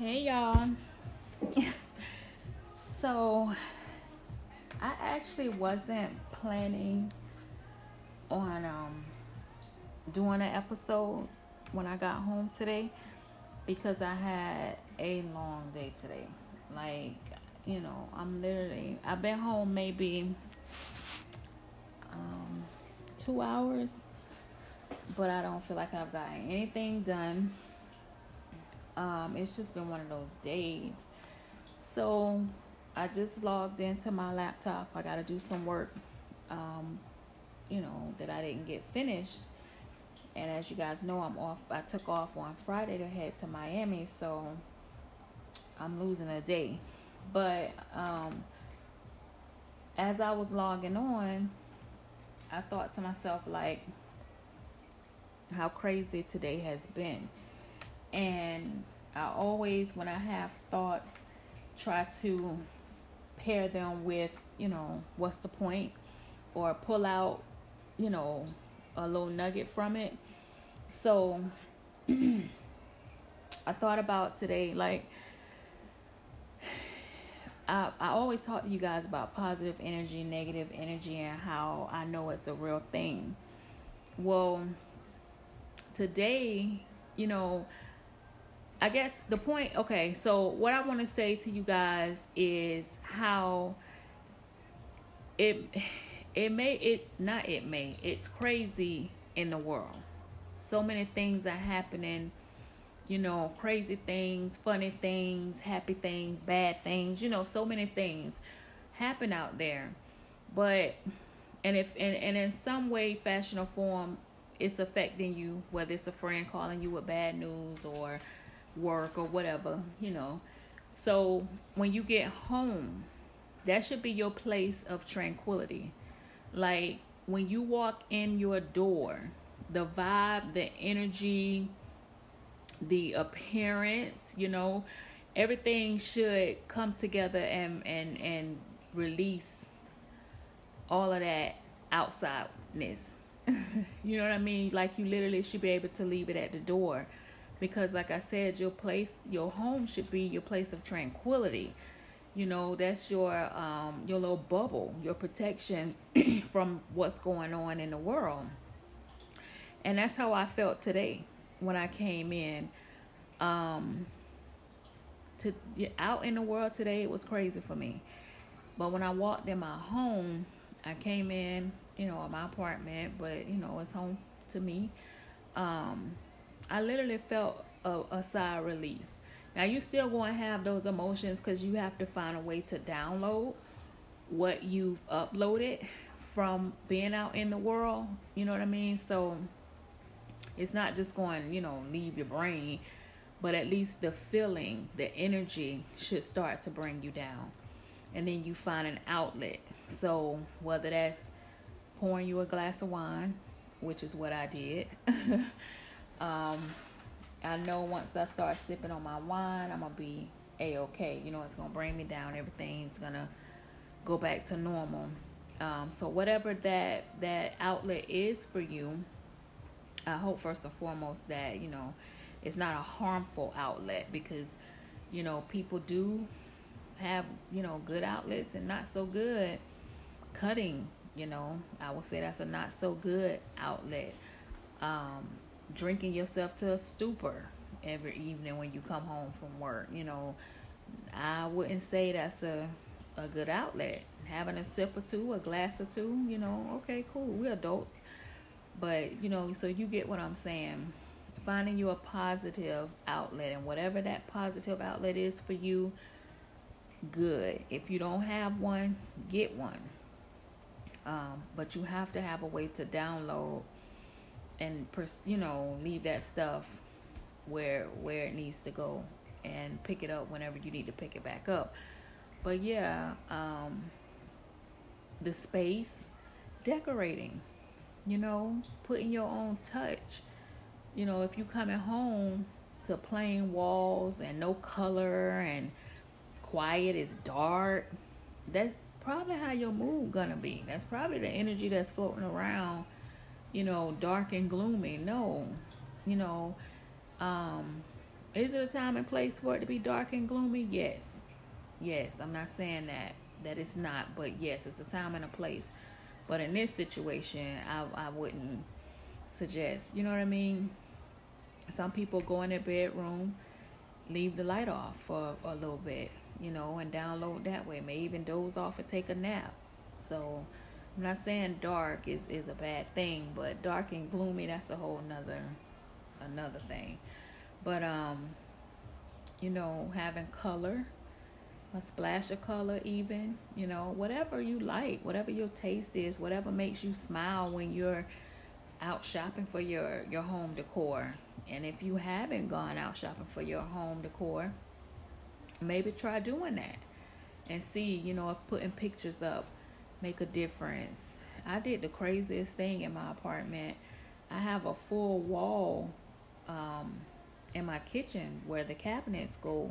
Hey y'all. so I actually wasn't planning on um doing an episode when I got home today because I had a long day today. Like, you know, I'm literally I've been home maybe um 2 hours but I don't feel like I've gotten anything done um, it's just been one of those days. So I just logged into my laptop. I got to do some work, um, you know, that I didn't get finished. And as you guys know, I'm off. I took off on Friday to head to Miami, so I'm losing a day. But um, as I was logging on, I thought to myself, like, how crazy today has been and I always, when I have thoughts, try to pair them with, you know, what's the point, or pull out, you know, a little nugget from it. So I thought about today, like, I, I always talk to you guys about positive energy, negative energy, and how I know it's a real thing. Well, today, you know, I guess the point, okay, so what I want to say to you guys is how it it may it not it may it's crazy in the world. So many things are happening, you know, crazy things, funny things, happy things, bad things, you know, so many things happen out there. But and if and, and in some way, fashion or form, it's affecting you, whether it's a friend calling you with bad news or work or whatever, you know. So when you get home, that should be your place of tranquility. Like when you walk in your door, the vibe, the energy, the appearance, you know, everything should come together and and and release all of that outsideness. you know what I mean? Like you literally should be able to leave it at the door because like i said your place your home should be your place of tranquility. You know that's your um your little bubble your protection from what's going on in the world. And that's how i felt today when i came in. Um to out in the world today it was crazy for me. But when i walked in my home i came in you know my apartment but you know it's home to me. Um I literally felt a, a sigh of relief. Now you still going to have those emotions because you have to find a way to download what you've uploaded from being out in the world. You know what I mean? So it's not just going, you know, leave your brain, but at least the feeling, the energy should start to bring you down. And then you find an outlet. So whether that's pouring you a glass of wine, which is what I did. Um, I know once I start sipping on my wine, I'm gonna be a okay. You know, it's gonna bring me down. Everything's gonna go back to normal. Um, so whatever that that outlet is for you, I hope first and foremost that you know it's not a harmful outlet because you know people do have you know good outlets and not so good. Cutting, you know, I would say that's a not so good outlet. Um, drinking yourself to a stupor every evening when you come home from work. You know, I wouldn't say that's a a good outlet. Having a sip or two, a glass or two, you know, okay, cool. We're adults. But, you know, so you get what I'm saying. Finding you a positive outlet and whatever that positive outlet is for you, good. If you don't have one, get one. Um, but you have to have a way to download and you know leave that stuff where where it needs to go and pick it up whenever you need to pick it back up. But yeah um the space decorating you know putting your own touch. You know if you coming home to plain walls and no color and quiet is dark that's probably how your mood gonna be. That's probably the energy that's floating around you know, dark and gloomy. No, you know, um, is it a time and place for it to be dark and gloomy? Yes. Yes, I'm not saying that that it's not, but yes, it's a time and a place. But in this situation, I I wouldn't suggest. You know what I mean? Some people go in their bedroom, leave the light off for a little bit, you know, and download that way. May even doze off and take a nap. So I'm not saying dark is, is a bad thing, but dark and gloomy that's a whole nother another thing. But um, you know, having color, a splash of color even, you know, whatever you like, whatever your taste is, whatever makes you smile when you're out shopping for your your home decor. And if you haven't gone out shopping for your home decor, maybe try doing that and see, you know, putting pictures up make a difference. I did the craziest thing in my apartment. I have a full wall um, in my kitchen where the cabinets go,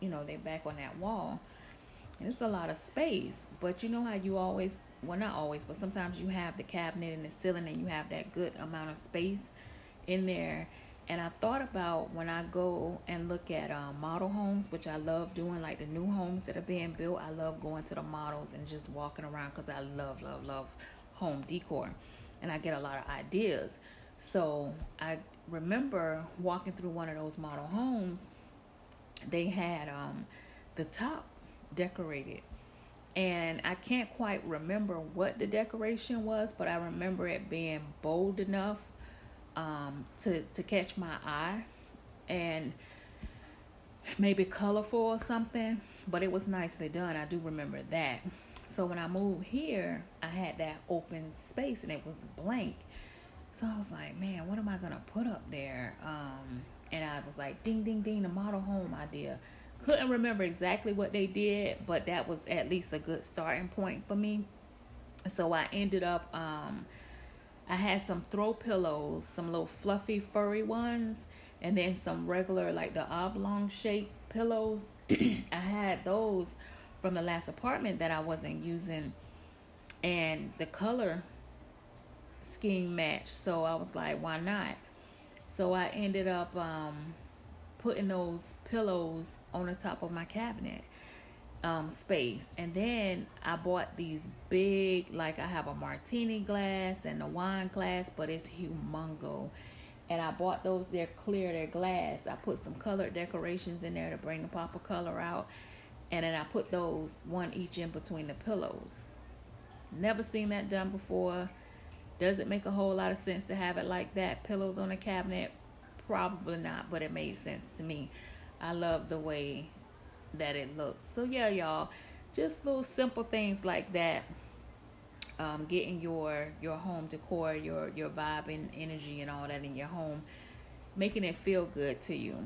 you know, they're back on that wall. And it's a lot of space. But you know how you always, well, not always, but sometimes you have the cabinet in the ceiling and you have that good amount of space in there. And I thought about when I go and look at um, model homes, which I love doing, like the new homes that are being built. I love going to the models and just walking around because I love, love, love home decor. And I get a lot of ideas. So I remember walking through one of those model homes. They had um, the top decorated. And I can't quite remember what the decoration was, but I remember it being bold enough um, to to catch my eye, and maybe colorful or something. But it was nicely done. I do remember that. So when I moved here, I had that open space and it was blank. So I was like, man, what am I gonna put up there? Um, and I was like, ding, ding, ding, the model home idea. Couldn't remember exactly what they did, but that was at least a good starting point for me. So I ended up um, I had some throw pillows, some little fluffy furry ones, and then some regular like the oblong shape pillows. I had those from the last apartment that I wasn't using and the color scheme matched. So I was like, why not? So I ended up um, putting those pillows on the top of my cabinet um, space. And then I bought these big, like I have a martini glass and a wine glass, but it's humongo. And I bought those, they're clear, they're glass. I put some colored decorations in there to bring the pop of color out. And then I put those one each in between the pillows. Never seen that done before. Does it make a whole lot of sense to have it like that? Pillows on a cabinet? Probably not, but it made sense to me. I love the way that it looks. So yeah, y'all, just little simple things like that. Um, getting your your home decor, your your vibe and energy and all that in your home, making it feel good to you.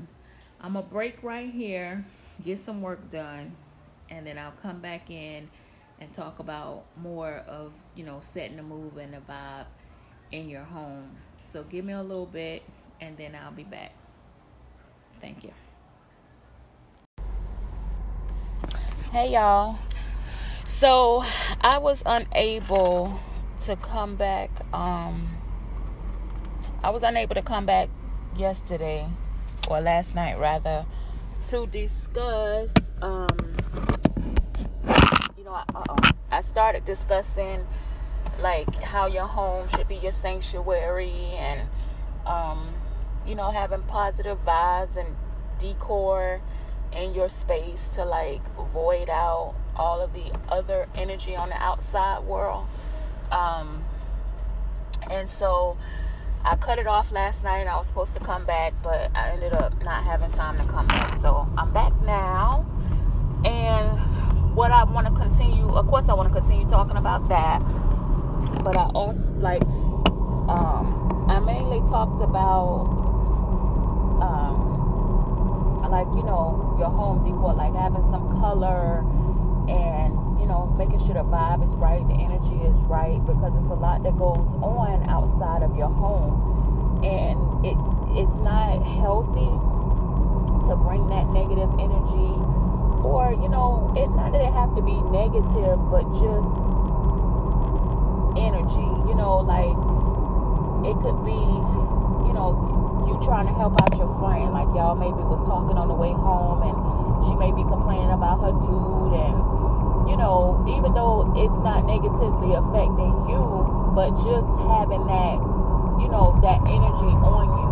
I'm gonna break right here, get some work done, and then I'll come back in and talk about more of you know setting the mood and the vibe in your home. So give me a little bit, and then I'll be back. Thank you. Hey y'all. So I was unable to come back. Um, I was unable to come back yesterday or last night rather to discuss. Um, you know, uh-oh. I started discussing like how your home should be your sanctuary and um, you know having positive vibes and decor in your space to like void out all of the other energy on the outside world. Um, and so I cut it off last night. I was supposed to come back, but I ended up not having time to come back. So I'm back now. And what I want to continue, of course, I want to continue talking about that. But I also like, um, I mainly talked about like you know your home decor like having some color and you know making sure the vibe is right the energy is right because it's a lot that goes on outside of your home. And it it's not healthy to bring that negative energy or you know it not that it have to be negative but just energy you know like it could be you trying to help out your friend. Like y'all maybe was talking on the way home and she may be complaining about her dude and you know, even though it's not negatively affecting you, but just having that, you know, that energy on you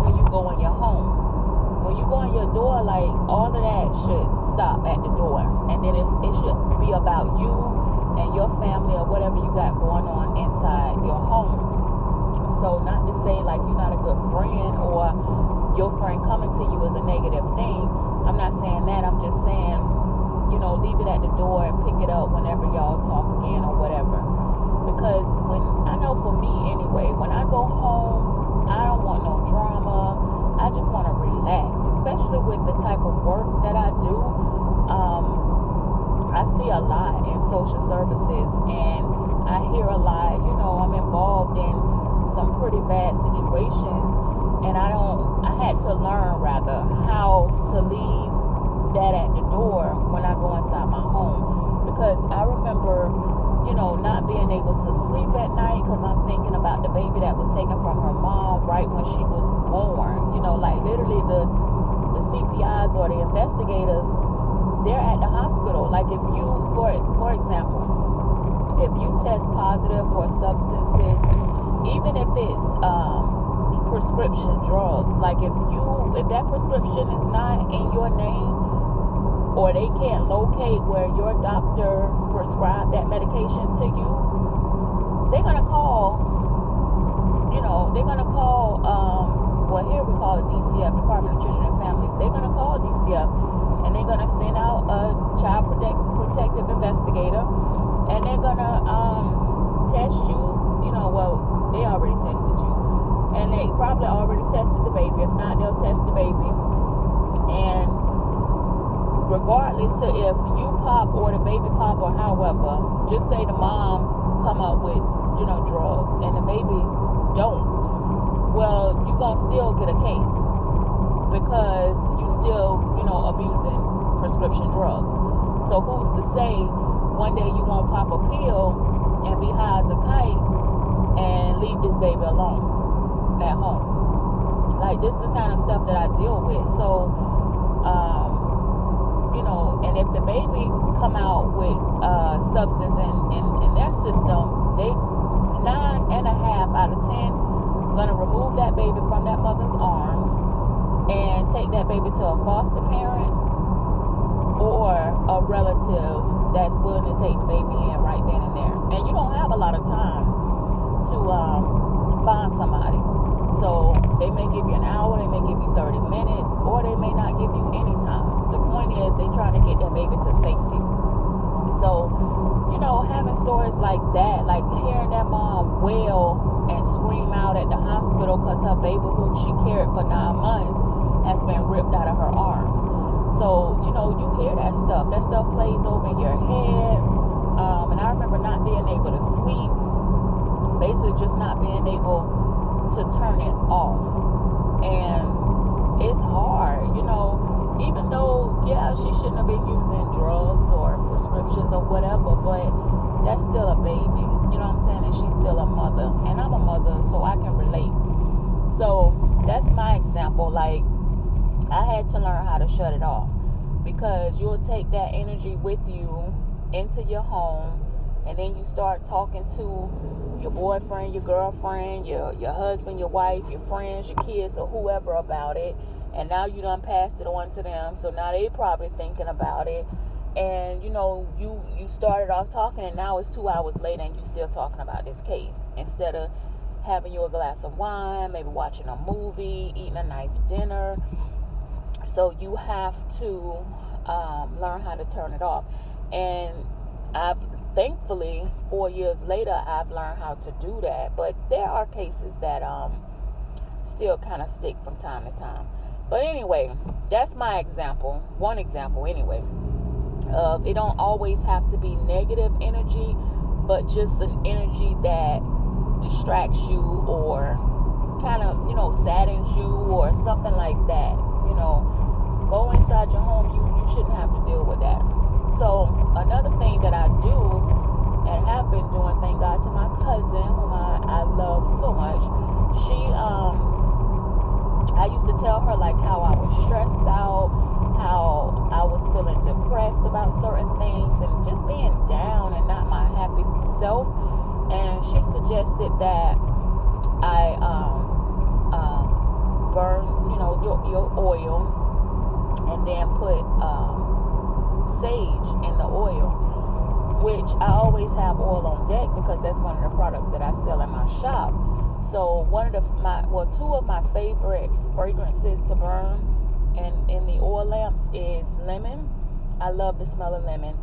when you go in your home. When you go in your door, like all of that should stop at the door. And then it should be about you and your family or whatever you got going on inside your home. So not to say like you're not a good friend or your friend coming to you is a negative thing. I'm not saying that. I'm just saying, you know, leave it at the door and pick it up whenever y'all talk again or whatever. Because when I know for me anyway, when I go home, I don't want no drama. I just want to relax, especially with the type of work that I do. Um, I see a lot in social services and I hear a lot, you know, I'm involved in some pretty bad situations and I don't, I had to learn rather how to leave that at the door when I go inside my home because I remember you know, not being able to sleep at night because I'm thinking about the baby that was taken from her mom right when she was born. You know, like literally the the CPIs or the investigators, they're at the hospital. Like if you, for for example, if you test positive for substances, even if it's um, prescription drugs, like if you if that prescription is not in your name or they can't locate where your doctor prescribed that medication to you, they're gonna call. You know, they're gonna call. Um, well, here we call it DCF, Department of Children and Families. They're gonna call DCF, and they're gonna send out a child protect, protective investigator, and they're gonna um, test you. You know, well, they already tested you, and they probably already tested the baby. If not, they'll test the baby, and regardless to if you pop or the baby pop or however, just say the mom come up with, you know, drugs and the baby don't. Well, you're gonna still get a case because you still, you know, abusing prescription drugs. So who's to say one day you won't pop a pill and be high as a kite and leave this baby alone at home? Like this is the kind of stuff that I deal with. So um, you know, and if the baby come out with uh, substance in, in, in their system, they nine and a half out of ten gonna remove that baby from that mother's arms and take that baby to a foster parent or a relative that's willing to take the baby in right then and there. And you don't have a lot of time to um, find somebody. So they may give you an hour, they may give you 30 minutes, or they may not give you any time the point is they're trying to get their baby to safety. So, you know, having stories like that, like hearing that mom wail and scream out at the hospital because her baby who she cared for nine months has been ripped out of her arms. So, you know, you hear that stuff. That stuff plays over your head. Um, and I remember not being able to sleep, basically just not being able to turn it off. And it's hard, you know even though, yeah, she shouldn't have been using drugs or prescriptions or whatever, but that's still a baby. You know what I'm saying? And she's still a mother. And I'm a mother, so I can relate. So that's my example. Like, I had to learn how to shut it off because you'll take that energy with you into your home and then you start talking to your boyfriend, your girlfriend, your your husband, your wife, your friends, your kids, or whoever about it. And now you done passed it on to them. So now they probably thinking about it. And you know you you started off talking and now it's two hours later and you still talking about this case. Instead of having you a glass of wine maybe watching a movie eating a nice dinner. So you have to um, learn how to turn it off. And i've thankfully four years later i've learned how to do that but there are cases that um, still kind of stick from time to time but anyway, that's my example. One example, anyway. Of it don't always have to be negative energy, but just an energy that distracts you or kind of, you know, saddens you or something like that. You know, go inside your home, you, you shouldn't have to deal with that. So, another thing that I do and have been doing, thank God to my cousin, whom I, I love so much, she um I used to tell her like how I was stressed out, how I was feeling depressed about certain things, and just being down and not my happy self. And she suggested that I um, um, burn, you know, your, your oil, and then put um, sage in the oil which I always have oil on deck because that's one of the products that I sell in my shop. So one of the my well two of my favorite fragrances to burn in in the oil lamps is lemon. I love the smell of lemon,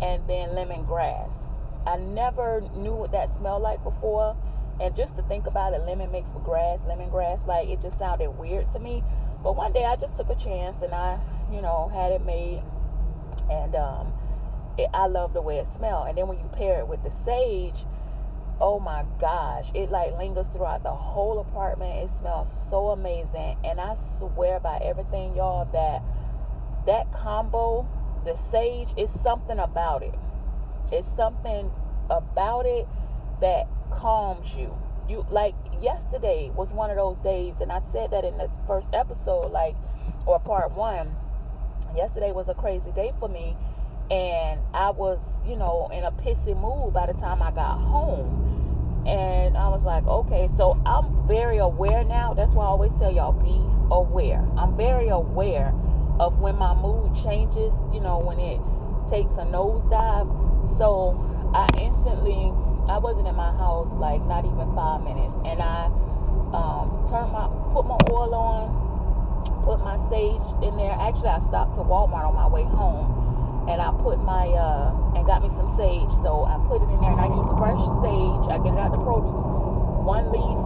and then lemongrass. I never knew what that smelled like before, and just to think about it, lemon mixed with grass, lemongrass, like it just sounded weird to me. But one day I just took a chance and I, you know, had it made, and um, it, I love the way it smells. And then when you pair it with the sage oh my gosh, it like lingers throughout the whole apartment. It smells so amazing. And I swear by everything, y'all, that that combo, the sage, is something about it. It's something about it that calms you. You like yesterday was one of those days, and I said that in this first episode, like or part one. Yesterday was a crazy day for me and I was, you know, in a pissy mood by the time I got home. And I was like, okay, so I'm very aware now. That's why I always tell y'all be aware. I'm very aware of when my mood changes, you know, when it takes a nosedive. So I instantly, I wasn't in my house like not even five minutes, and I um, turned my, put my oil on, put my sage in there. Actually, I stopped to Walmart on my way home and I put my uh, and got me some sage. So I put it in there and I use fresh sage. I get it out the produce. One leaf,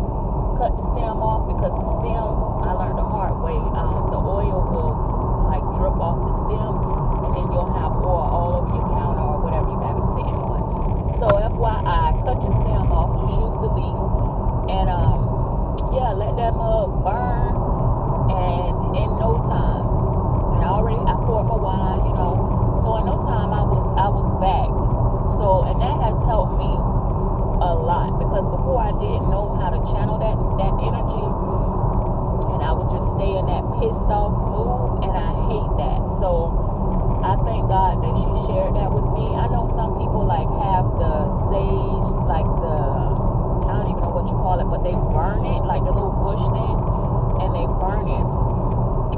cut the stem off because the stem I learned the hard way. Um, the oil will like drip off the stem, and then you'll have oil all over your counter or whatever you have it sitting on. So FYI, cut your stem off. Just use the leaf, and um, yeah, let that mug burn, and in no time, and I already I poured my wine, you know so in no time I was I was back. So and that has helped me a lot because before I didn't know how to channel that that energy and I would just stay in that pissed off mood and I hate that. So I thank God that she shared that with me. I know some people like have the sage, like the I don't even know what you call it, but they burn it, like the little bush thing, and they burn it.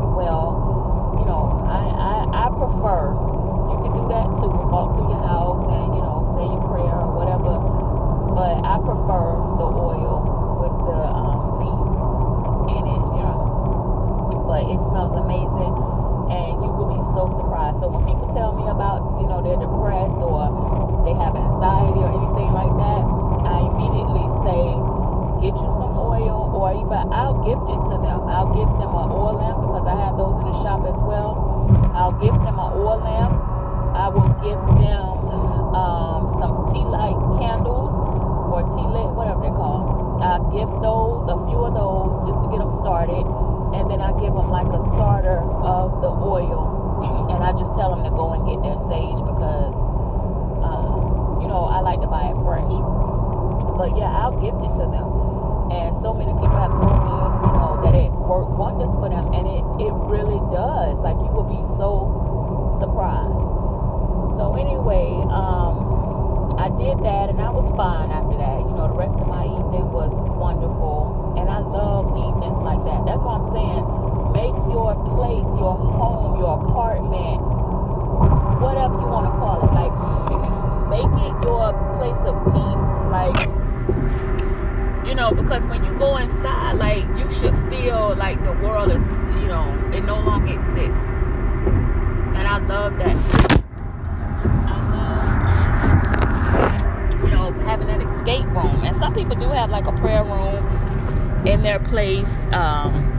Well, you know, I, I, I prefer you can do that too. Walk through your house and, you know, say your prayer or whatever. But I prefer the oil with the um, leaf in it, you know. But it smells amazing and you will be so surprised. So when people tell me about, you know, they're depressed or they have anxiety or anything like that, I immediately say, get you some oil or even I'll gift it to them. I'll gift them an oil lamp because I have those in the shop as well. I'll gift them an oil lamp I will give them um, some tea light candles or tea lit, whatever they're called. I give those, a few of those, just to get them started. And then I give them like a starter of the oil. And I just tell them to go and get their sage because, um, you know, I like to buy it fresh. But yeah, I'll gift it to them. And so many people have told me, you know, that it worked wonders for them. And it, it really does. Like, you will be so surprised. So anyway, um, I did that and I was fine after that. You know, the rest of my evening was wonderful. And I love evenings like that. That's what I'm saying. Make your place, your home, your apartment, whatever you want to call it. Like, make it your place of peace. Like, you know, because when you go inside, like, you should feel like the world is, you know, it no longer exists. And I love that you know, having an escape room. And some people do have like a prayer room in their place. Um,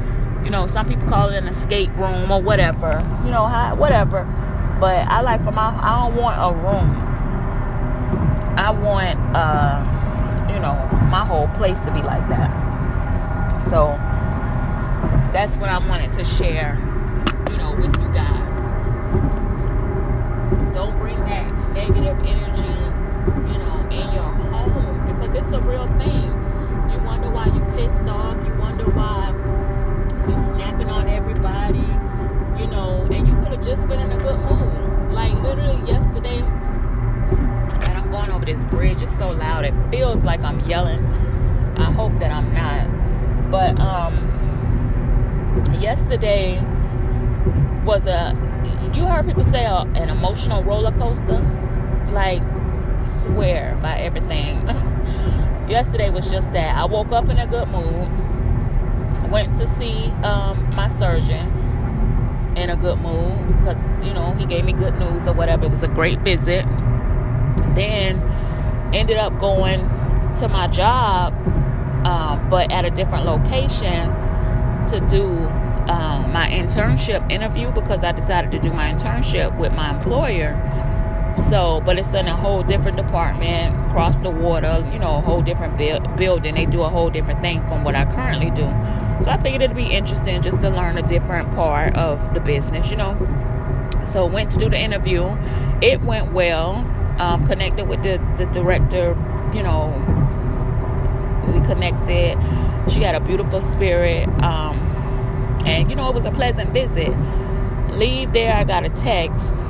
you know, some people call it an escape room or whatever. You know, whatever. But I like for my, I don't want a room. I want, uh, you know, my whole place to be like that. So that's what I wanted to share, you know, with you guys. Don't bring that negative energy, you know, in your home because it's a real thing. You wonder why you pissed off. You wonder why you snapping on everybody, you know, and you could have just been in a good mood. Like literally yesterday, going over this bridge. It's so loud. It feels like I'm yelling. I hope that I'm not. But um, yesterday was a. You heard people say a, an emotional roller coaster. Like swear by everything. yesterday was just that. I woke up in a good mood. Went to see um, my surgeon in a good mood because you know he gave me good news or whatever. It was a great visit. Then ended up going to my job, um, but at a different location to do um, my internship interview because I decided to do my internship with my employer. So, but it's in a whole different department, across the water, you know, a whole different bu- building. They do a whole different thing from what I currently do. So I figured it'd be interesting just to learn a different part of the business, you know. So went to do the interview. It went well. Um, connected with the, the director, you know. We connected. She had a beautiful spirit. Um, and you know, it was a pleasant visit. Leave there, I got a text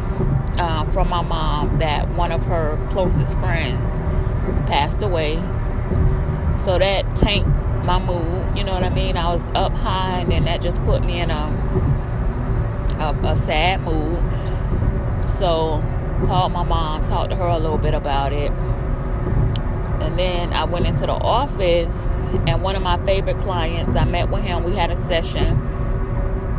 uh, from my mom that one of her closest friends passed away. So that tanked my mood. You know what I mean? I was up high, and then that just put me in a a, a sad mood. So called my mom, talked to her a little bit about it, and then I went into the office. And one of my favorite clients, I met with him. We had a session,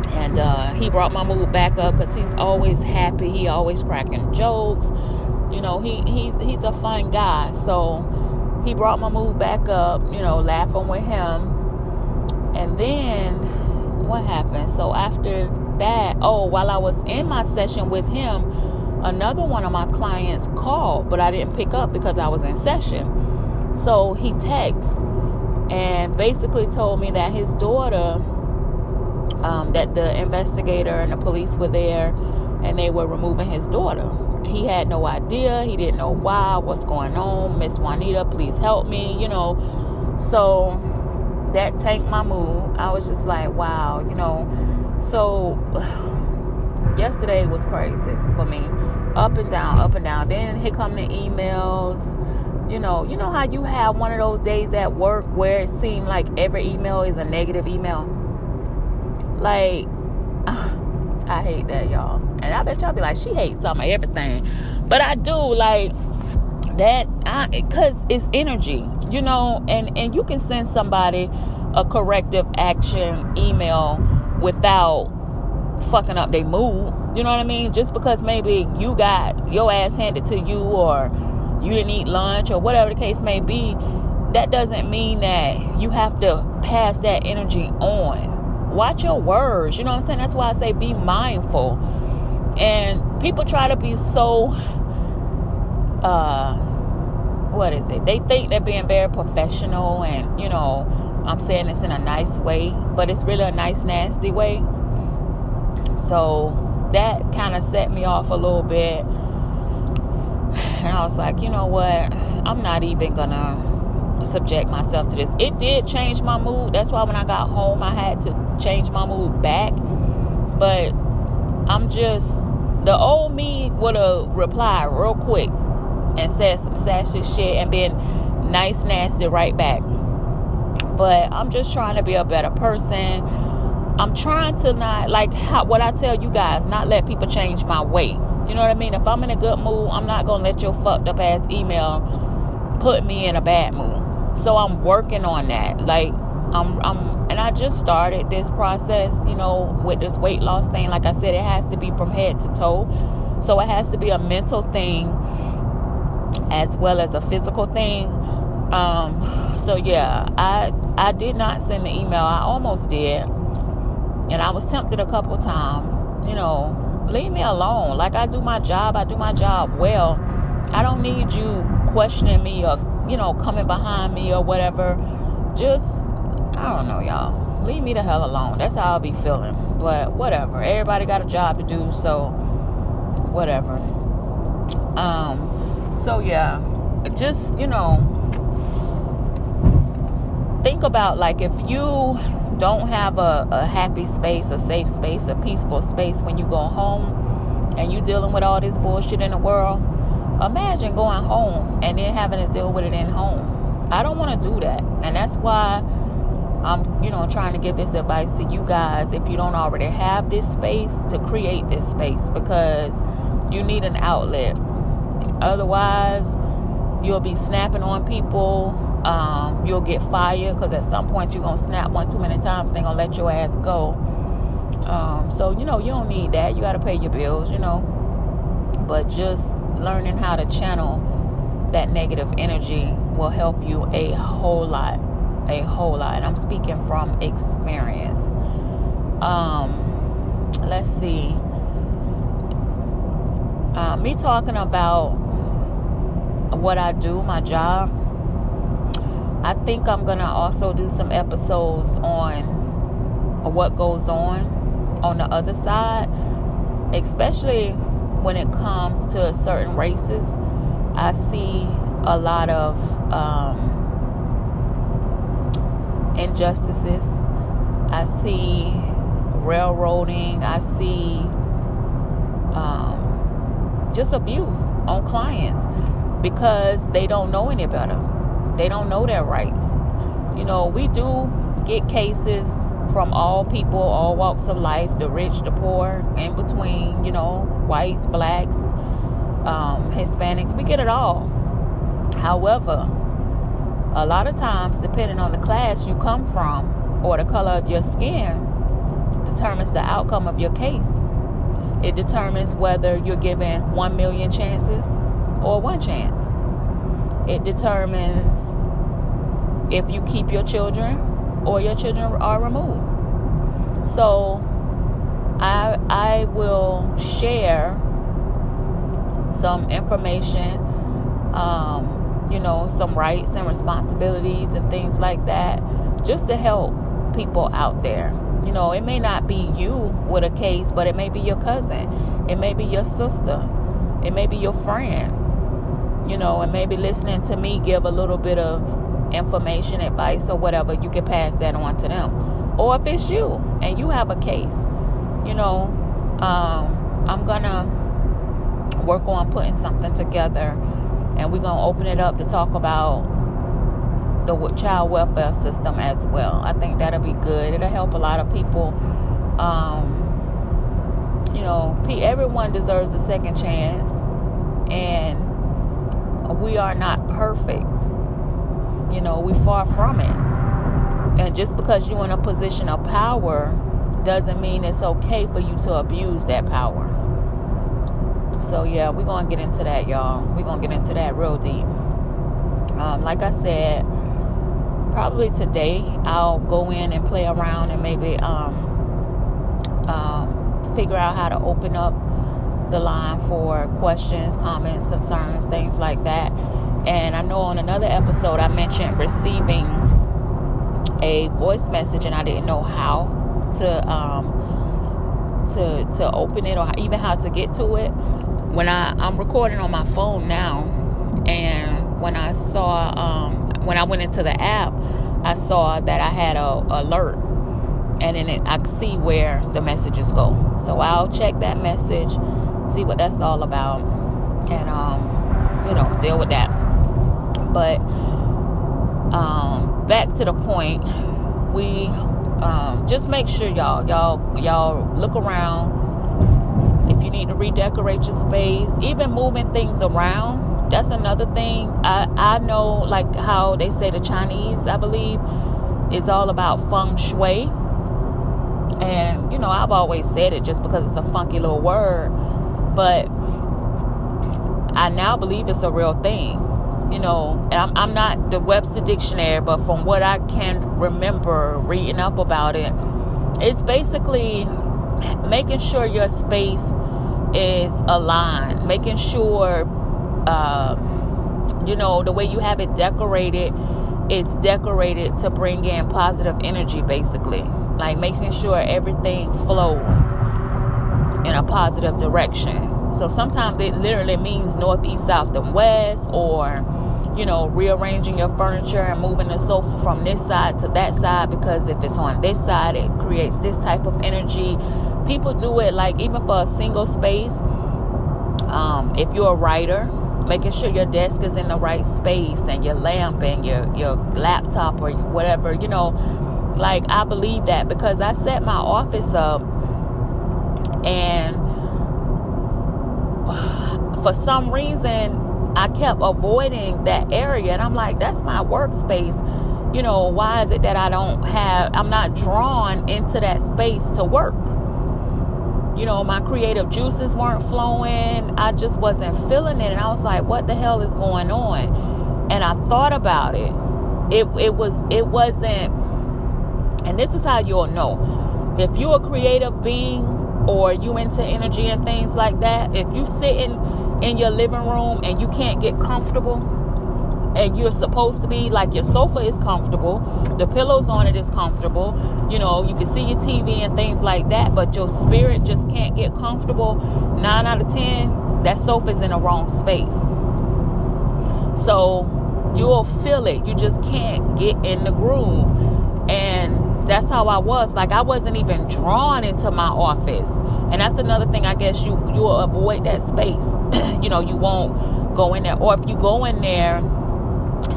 and uh, he brought my mood back up because he's always happy. He always cracking jokes. You know, he he's he's a fun guy. So he brought my mood back up, you know, laughing with him. And then what happened? So after that, oh, while I was in my session with him, another one of my clients called, but I didn't pick up because I was in session. So he texted and basically told me that his daughter, um, that the investigator and the police were there and they were removing his daughter he had no idea. He didn't know why, what's going on. Miss Juanita, please help me, you know. So that tanked my mood. I was just like, wow, you know. So yesterday was crazy for me. Up and down, up and down. Then here come the emails. You know, you know how you have one of those days at work where it seemed like every email is a negative email? Like I hate that, y'all. And I bet y'all be like, she hates some of everything. But I do like that I because it's energy, you know, and, and you can send somebody a corrective action email without fucking up their mood. You know what I mean? Just because maybe you got your ass handed to you or you didn't eat lunch or whatever the case may be, that doesn't mean that you have to pass that energy on watch your words. You know what I'm saying? That's why I say be mindful. And people try to be so uh what is it? They think they're being very professional and, you know, I'm saying this in a nice way, but it's really a nice nasty way. So that kind of set me off a little bit. And I was like, you know what? I'm not even gonna subject myself to this. It did change my mood. That's why when I got home, I had to change my mood back. But I'm just, the old me would have replied real quick and said some sassy shit and been nice, nasty right back. But I'm just trying to be a better person. I'm trying to not, like how, what I tell you guys, not let people change my way. You know what I mean? If I'm in a good mood, I'm not to let your fucked up ass email put me in a bad mood. So I'm working on that. Like I'm I'm and I just started this process, you know, with this weight loss thing. Like I said, it has to be from head to toe. So it has to be a mental thing as well as a physical thing. Um, so yeah, I I did not send the email. I almost did. And I was tempted a couple times, you know, leave me alone. Like I do my job, I do my job well. I don't need you questioning me or you know, coming behind me or whatever. Just, I don't know, y'all. Leave me the hell alone. That's how I'll be feeling. But whatever. Everybody got a job to do, so whatever. Um, so yeah, just, you know, think about like if you don't have a, a happy space, a safe space, a peaceful space when you go home and you dealing with all this bullshit in the world, imagine going home and then having to deal with it in home. I don't want to do that. And that's why I'm, you know, trying to give this advice to you guys if you don't already have this space to create this space because you need an outlet. Otherwise, you'll be snapping on people. Um, you'll get fired because at some point you're gonna snap one too many times. They're gonna let your ass go. Um, so you know you don't need that. You got to pay your bills, you know. But just learning how to channel that negative energy will help you a whole lot, a whole lot. And I'm speaking from experience. Um, let's see. Uh, me talking about what I do, my job. I think I'm gonna also do some episodes on what goes on on the other side, especially when it comes to certain races. I see a lot of um, injustices. I see railroading. I see um, just abuse on clients because they don't know any better. They don't know their rights. You know, we do get cases from all people, all walks of life the rich, the poor, in between, you know, whites, blacks, um, Hispanics. We get it all. However, a lot of times, depending on the class you come from or the color of your skin, determines the outcome of your case. It determines whether you're given one million chances or one chance. It determines if you keep your children or your children are removed. So I I will share some information, um, you know, some rights and responsibilities and things like that, just to help people out there. You know, it may not be you with a case, but it may be your cousin, it may be your sister, it may be your friend. You know, and maybe listening to me give a little bit of information, advice, or whatever, you can pass that on to them. Or if it's you and you have a case, you know, um, I'm gonna work on putting something together and we're gonna open it up to talk about the child welfare system as well. I think that'll be good. It'll help a lot of people. Um, you know, everyone deserves a second chance, and we are not perfect. You know, we far from it. And just because you're in a position of power doesn't mean it's okay for you to abuse that power. So yeah, we're gonna get into that, y'all. We're gonna get into that real deep. Um, like I said, probably today I'll go in and play around and maybe um, um, figure out how to open up the line for questions, comments, concerns, things like that. And I know on another episode I mentioned receiving a voice message and I didn't know how to um, to to open it or even how to get to it. When I I'm recording on my phone now, and when I saw um, when I went into the app, I saw that I had a alert, and then it, I see where the messages go. So I'll check that message see what that's all about, and um, you know, deal with that. But um, back to the point, we um, just make sure y'all, y'all, y'all look around. If you need to redecorate your space, even moving things around, that's another thing. I I know like how they say the Chinese, I believe, is all about feng shui. And you know, I've always said it just because it's a funky little word but I now believe it's a real thing. You know, I'm, I'm not the Webster Dictionary, but from what I can remember reading up about it, it's basically making sure your space is aligned, making sure, uh, you know, the way you have it decorated, it's decorated to bring in positive energy, basically. Like making sure everything flows in a positive direction. So sometimes it literally means north, east, south, and west, or you know, rearranging your furniture and moving the sofa from this side to that side because if it's on this side, it creates this type of energy. People do it like even for a single space. Um, if you're a writer, making sure your desk is in the right space and your lamp and your, your laptop or whatever, you know, like I believe that because I set my office up and for some reason I kept avoiding that area. And I'm like, that's my workspace. You know, why is it that I don't have, I'm not drawn into that space to work? You know, my creative juices weren't flowing. I just wasn't feeling it. And I was like, what the hell is going on? And I thought about it. It, it was, it wasn't, and this is how you'll know. If you're a creative being or you into energy and things like that, if you sitting in your living room and you can't get comfortable and you're supposed to be like your sofa is comfortable, the pillows on it is comfortable, you know, you can see your TV and things like that, but your spirit just can't get comfortable. Nine out of ten, that sofa's in the wrong space. So you'll feel it. You just can't get in the groove. And that's how I was. Like I wasn't even drawn into my office. And that's another thing I guess you you will avoid that space. you know, you won't go in there. Or if you go in there,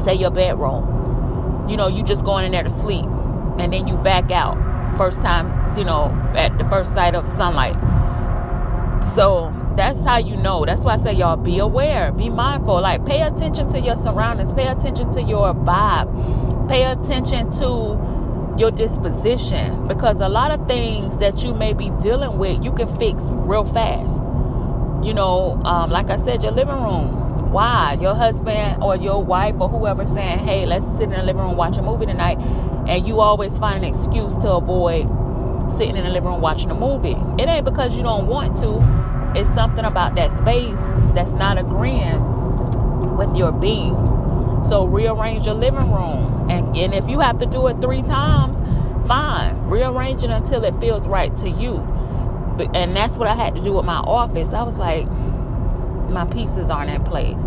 say your bedroom, you know, you just going in there to sleep. And then you back out first time, you know, at the first sight of sunlight. So that's how you know. That's why I say y'all be aware, be mindful. Like pay attention to your surroundings, pay attention to your vibe, pay attention to your disposition because a lot of things that you may be dealing with you can fix real fast. You know um, like i said your living room. Why? Your husband or your wife or whoever saying hey let's sit in the living room watch a movie tonight and you always find an excuse to avoid sitting in the living room watching a movie. It ain't because you don't want to. It's something about that space that's not agreeing with your being. So rearrange your living room. And, and if you have to do it three times, fine. Rearrange it until it feels right to you. But, and that's what I had to do with my office. I was like, my pieces aren't in place.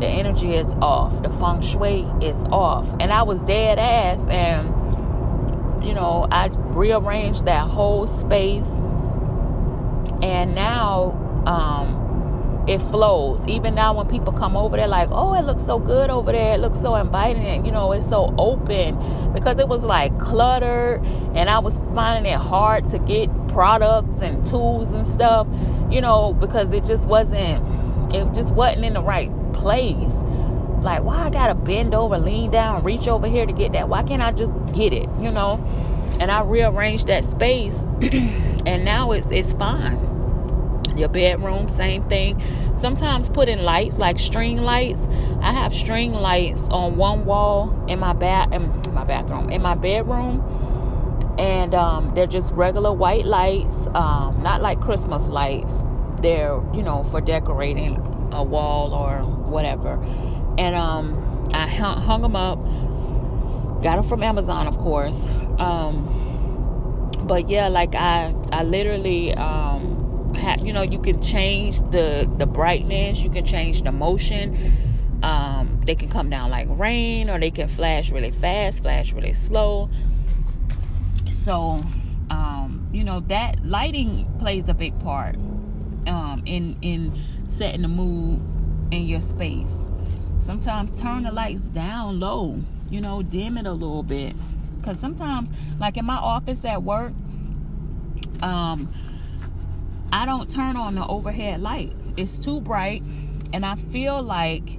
The energy is off. The feng shui is off. And I was dead ass. And, you know, I rearranged that whole space. And now, um, it flows. Even now, when people come over, they're like, "Oh, it looks so good over there. It looks so inviting, and you know, it's so open." Because it was like cluttered, and I was finding it hard to get products and tools and stuff. You know, because it just wasn't. It just wasn't in the right place. Like, why I gotta bend over, lean down, reach over here to get that? Why can't I just get it? You know? And I rearranged that space, and now it's it's fine your bedroom same thing. Sometimes put in lights like string lights. I have string lights on one wall in my bath in my bathroom in my bedroom. And um, they're just regular white lights um, not like christmas lights. They're you know for decorating a wall or whatever. And um, i hung, them up. Got them from amazon of course. Um, but yeah like i i literally um, you know, you can change the the brightness, you can change the motion. Um, they can come down like rain, or they can flash really fast, flash really slow. So, um, you know, that lighting plays a big part um, in in setting the mood in your space. Sometimes turn the lights down low, you know, dim it a little bit. Cause sometimes, like in my office at work, um, I don't turn on the overhead light. It's too bright, and I feel like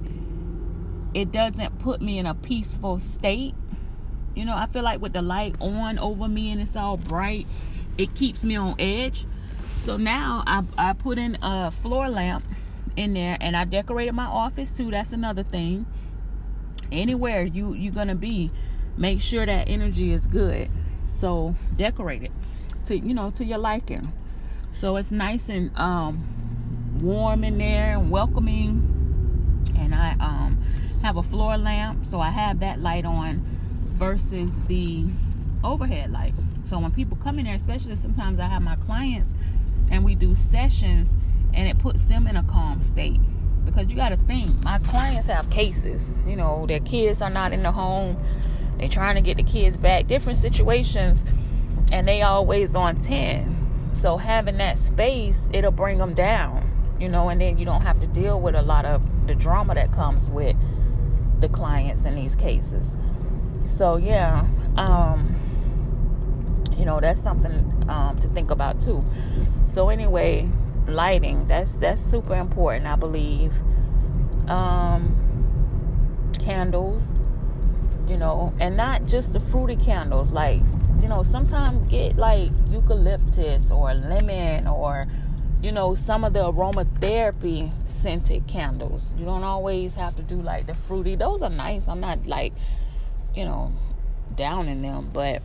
it doesn't put me in a peaceful state. You know, I feel like with the light on over me and it's all bright, it keeps me on edge. So now I, I put in a floor lamp in there and I decorated my office too. That's another thing. Anywhere you, you're going to be, make sure that energy is good. So decorate it to, you know, to your liking. So it's nice and um, warm in there and welcoming. And I um, have a floor lamp, so I have that light on versus the overhead light. So when people come in there, especially sometimes I have my clients and we do sessions and it puts them in a calm state. because you got to think my clients have cases you know their kids are not in the home they're trying to get the kids back different situations and they always on 10 so having that space it'll bring them down you know and then you don't have to deal with a lot of the drama that comes with the clients in these cases. So yeah um you know that's something um, to think about too. So anyway lighting that's that's super important i believe. Um candles you know and not just the fruity candles like you know sometimes get like eucalyptus or lemon or you know some of the aromatherapy scented candles. You don't always have to do like the fruity. Those are nice. I'm not like you know down in them but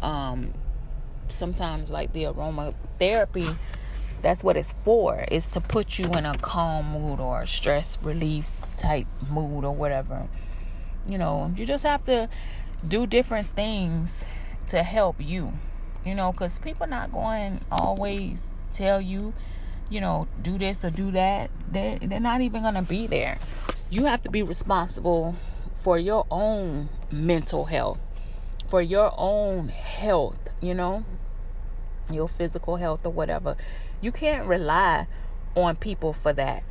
um sometimes like the aromatherapy that's what it's for is to put you in a calm mood or stress relief type mood or whatever you know you just have to do different things to help you you know because people not going always tell you you know do this or do that they they're not even gonna be there you have to be responsible for your own mental health for your own health you know your physical health or whatever. You can't rely on people for that.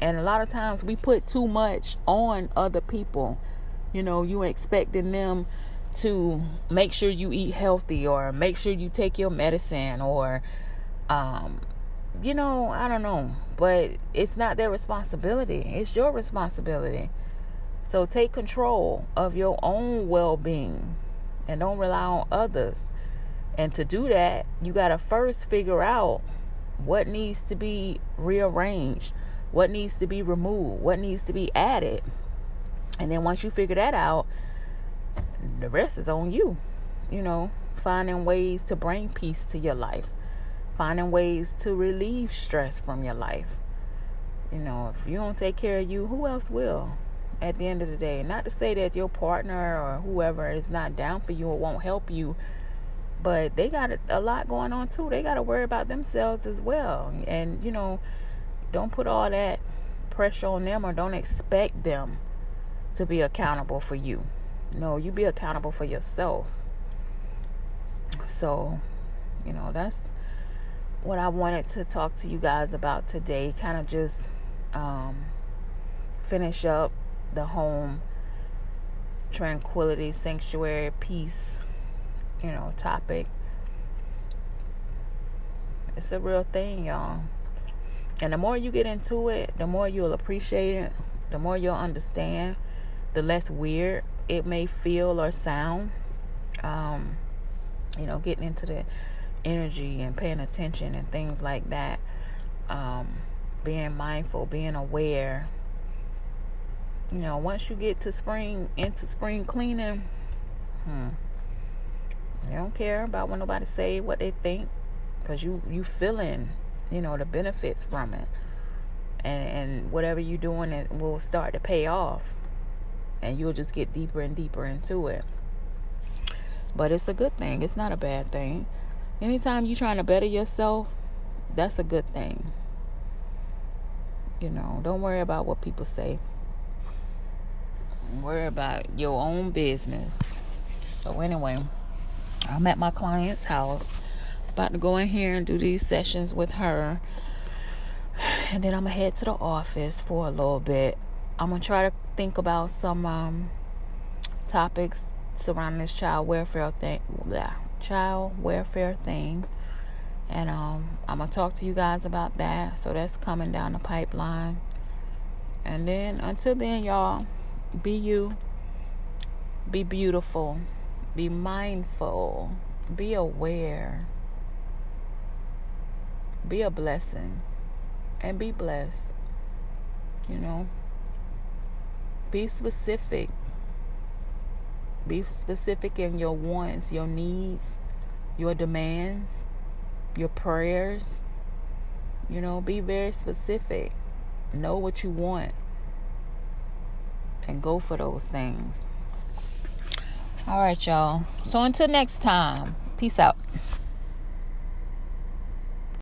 And a lot of times we put too much on other people. You know, you expecting them to make sure you eat healthy or make sure you take your medicine or um you know, I don't know, but it's not their responsibility. It's your responsibility. So take control of your own well-being and don't rely on others. And to do that, you got to first figure out what needs to be rearranged, what needs to be removed, what needs to be added. And then once you figure that out, the rest is on you. You know, finding ways to bring peace to your life, finding ways to relieve stress from your life. You know, if you don't take care of you, who else will? At the end of the day, not to say that your partner or whoever is not down for you or won't help you but they got a lot going on too. They got to worry about themselves as well. And, you know, don't put all that pressure on them or don't expect them to be accountable for you. No, you be accountable for yourself. So, you know, that's what I wanted to talk to you guys about today. Kind of just um, finish up the home tranquility, sanctuary, peace you know, topic. It's a real thing, y'all. And the more you get into it, the more you'll appreciate it, the more you'll understand, the less weird it may feel or sound. Um, you know, getting into the energy and paying attention and things like that. Um, being mindful, being aware. You know, once you get to spring into spring cleaning, hmm, they don't care about what nobody say, what they think, because you you feeling, you know, the benefits from it, and and whatever you're doing, it will start to pay off, and you'll just get deeper and deeper into it. But it's a good thing. It's not a bad thing. Anytime you're trying to better yourself, that's a good thing. You know, don't worry about what people say. Worry about your own business. So anyway. I'm at my client's house, about to go in here and do these sessions with her. And then I'm gonna head to the office for a little bit. I'm gonna try to think about some um, topics surrounding this child welfare thing. Yeah, child welfare thing. And um, I'm gonna talk to you guys about that. So that's coming down the pipeline. And then until then, y'all, be you, be beautiful. Be mindful. Be aware. Be a blessing. And be blessed. You know? Be specific. Be specific in your wants, your needs, your demands, your prayers. You know, be very specific. Know what you want. And go for those things. All right, y'all. So until next time, peace out.